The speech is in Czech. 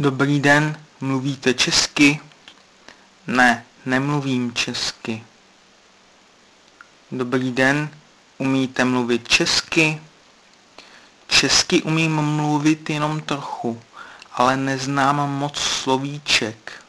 Dobrý den, mluvíte česky? Ne, nemluvím česky. Dobrý den, umíte mluvit česky? Česky umím mluvit jenom trochu, ale neznám moc slovíček.